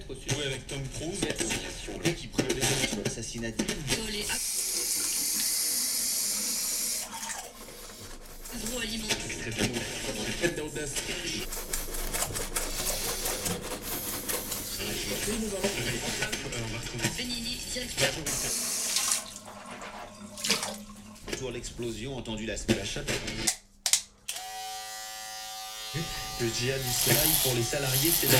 sur Ouais, avec Tom Cruise. Le qui les d'audace. Directeur. L'explosion, entendu la, la chapelle. Le djihad islamique pour les salariés, c'est dans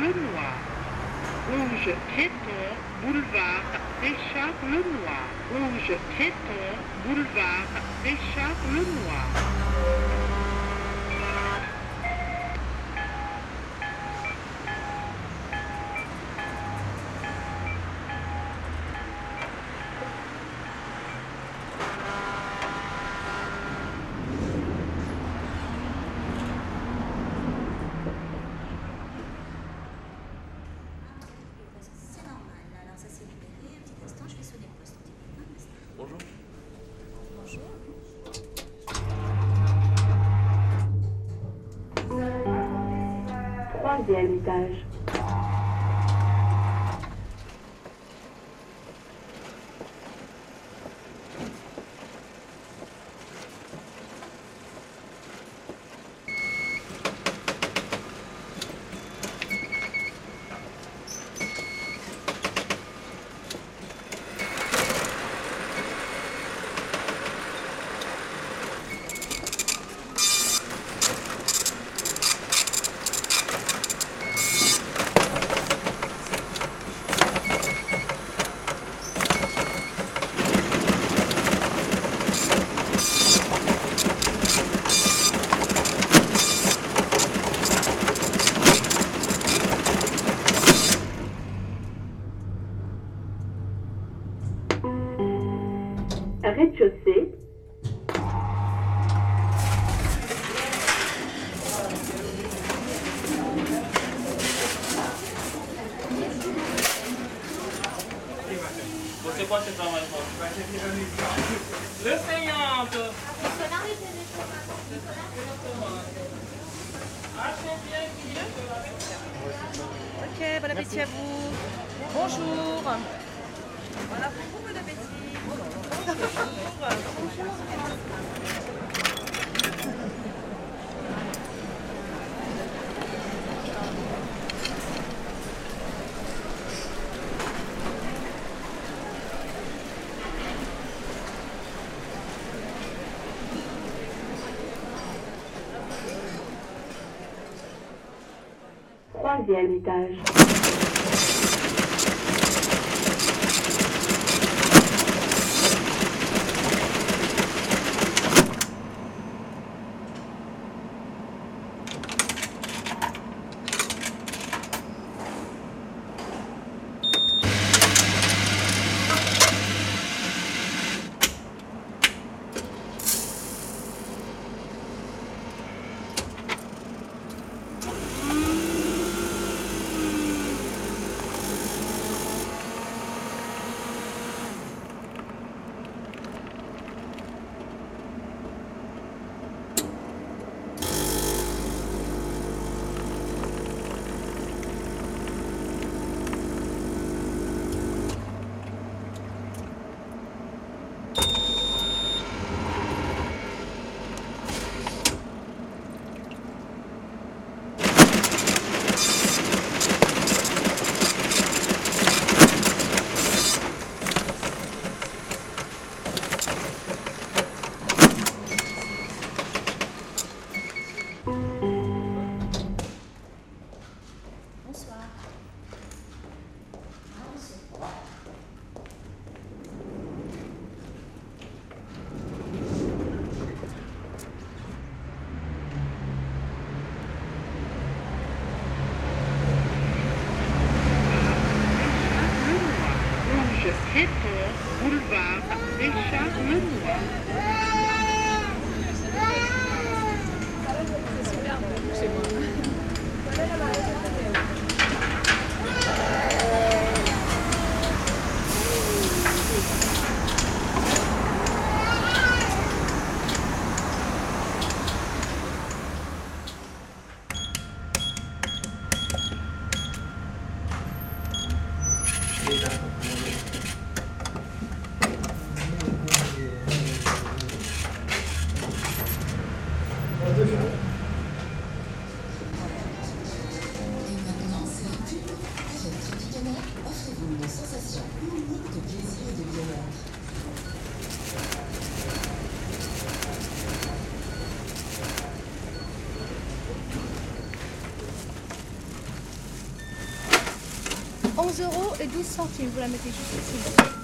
Lenoir. Rouge piéton, boulevard Richard Lenoir. Rouge piéton, boulevard Richard Lenoir. Troisième étage. Rez-de-chaussée. Le feignante Ok, bon appétit à vous. Bonjour troisième étage. just hit 11 14 boulevard Richard Lenoir.11 euros et 12 centimes, vous la mettez juste ici.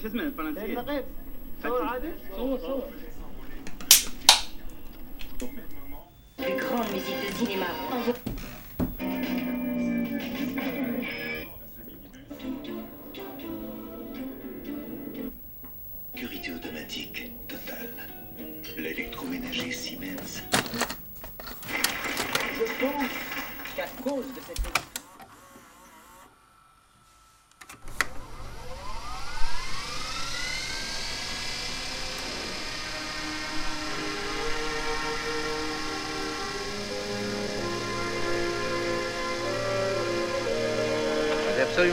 اخي اول اول شو اسمه الفرنسيه Plus grande musique de cinéma. Sécurité automatique totale. L'électroménager Siemens. Je pense qu'à cause de cette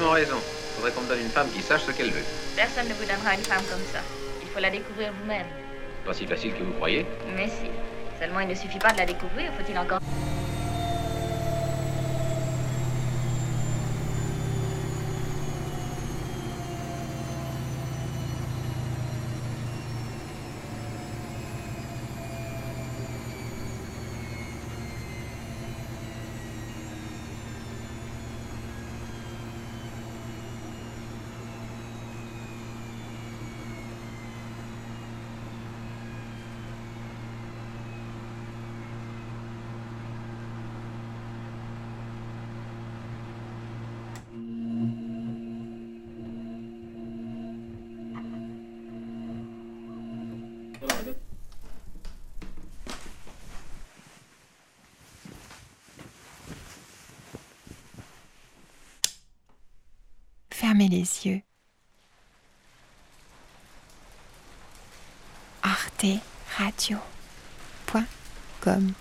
Absolument raison. Il faudrait qu'on me donne une femme qui sache ce qu'elle veut. Personne ne vous donnera une femme comme ça. Il faut la découvrir vous-même. Pas si facile que vous croyez. Mais si. Seulement, il ne suffit pas de la découvrir, faut-il encore... Fermez les yeux. Arte Radio. Point com.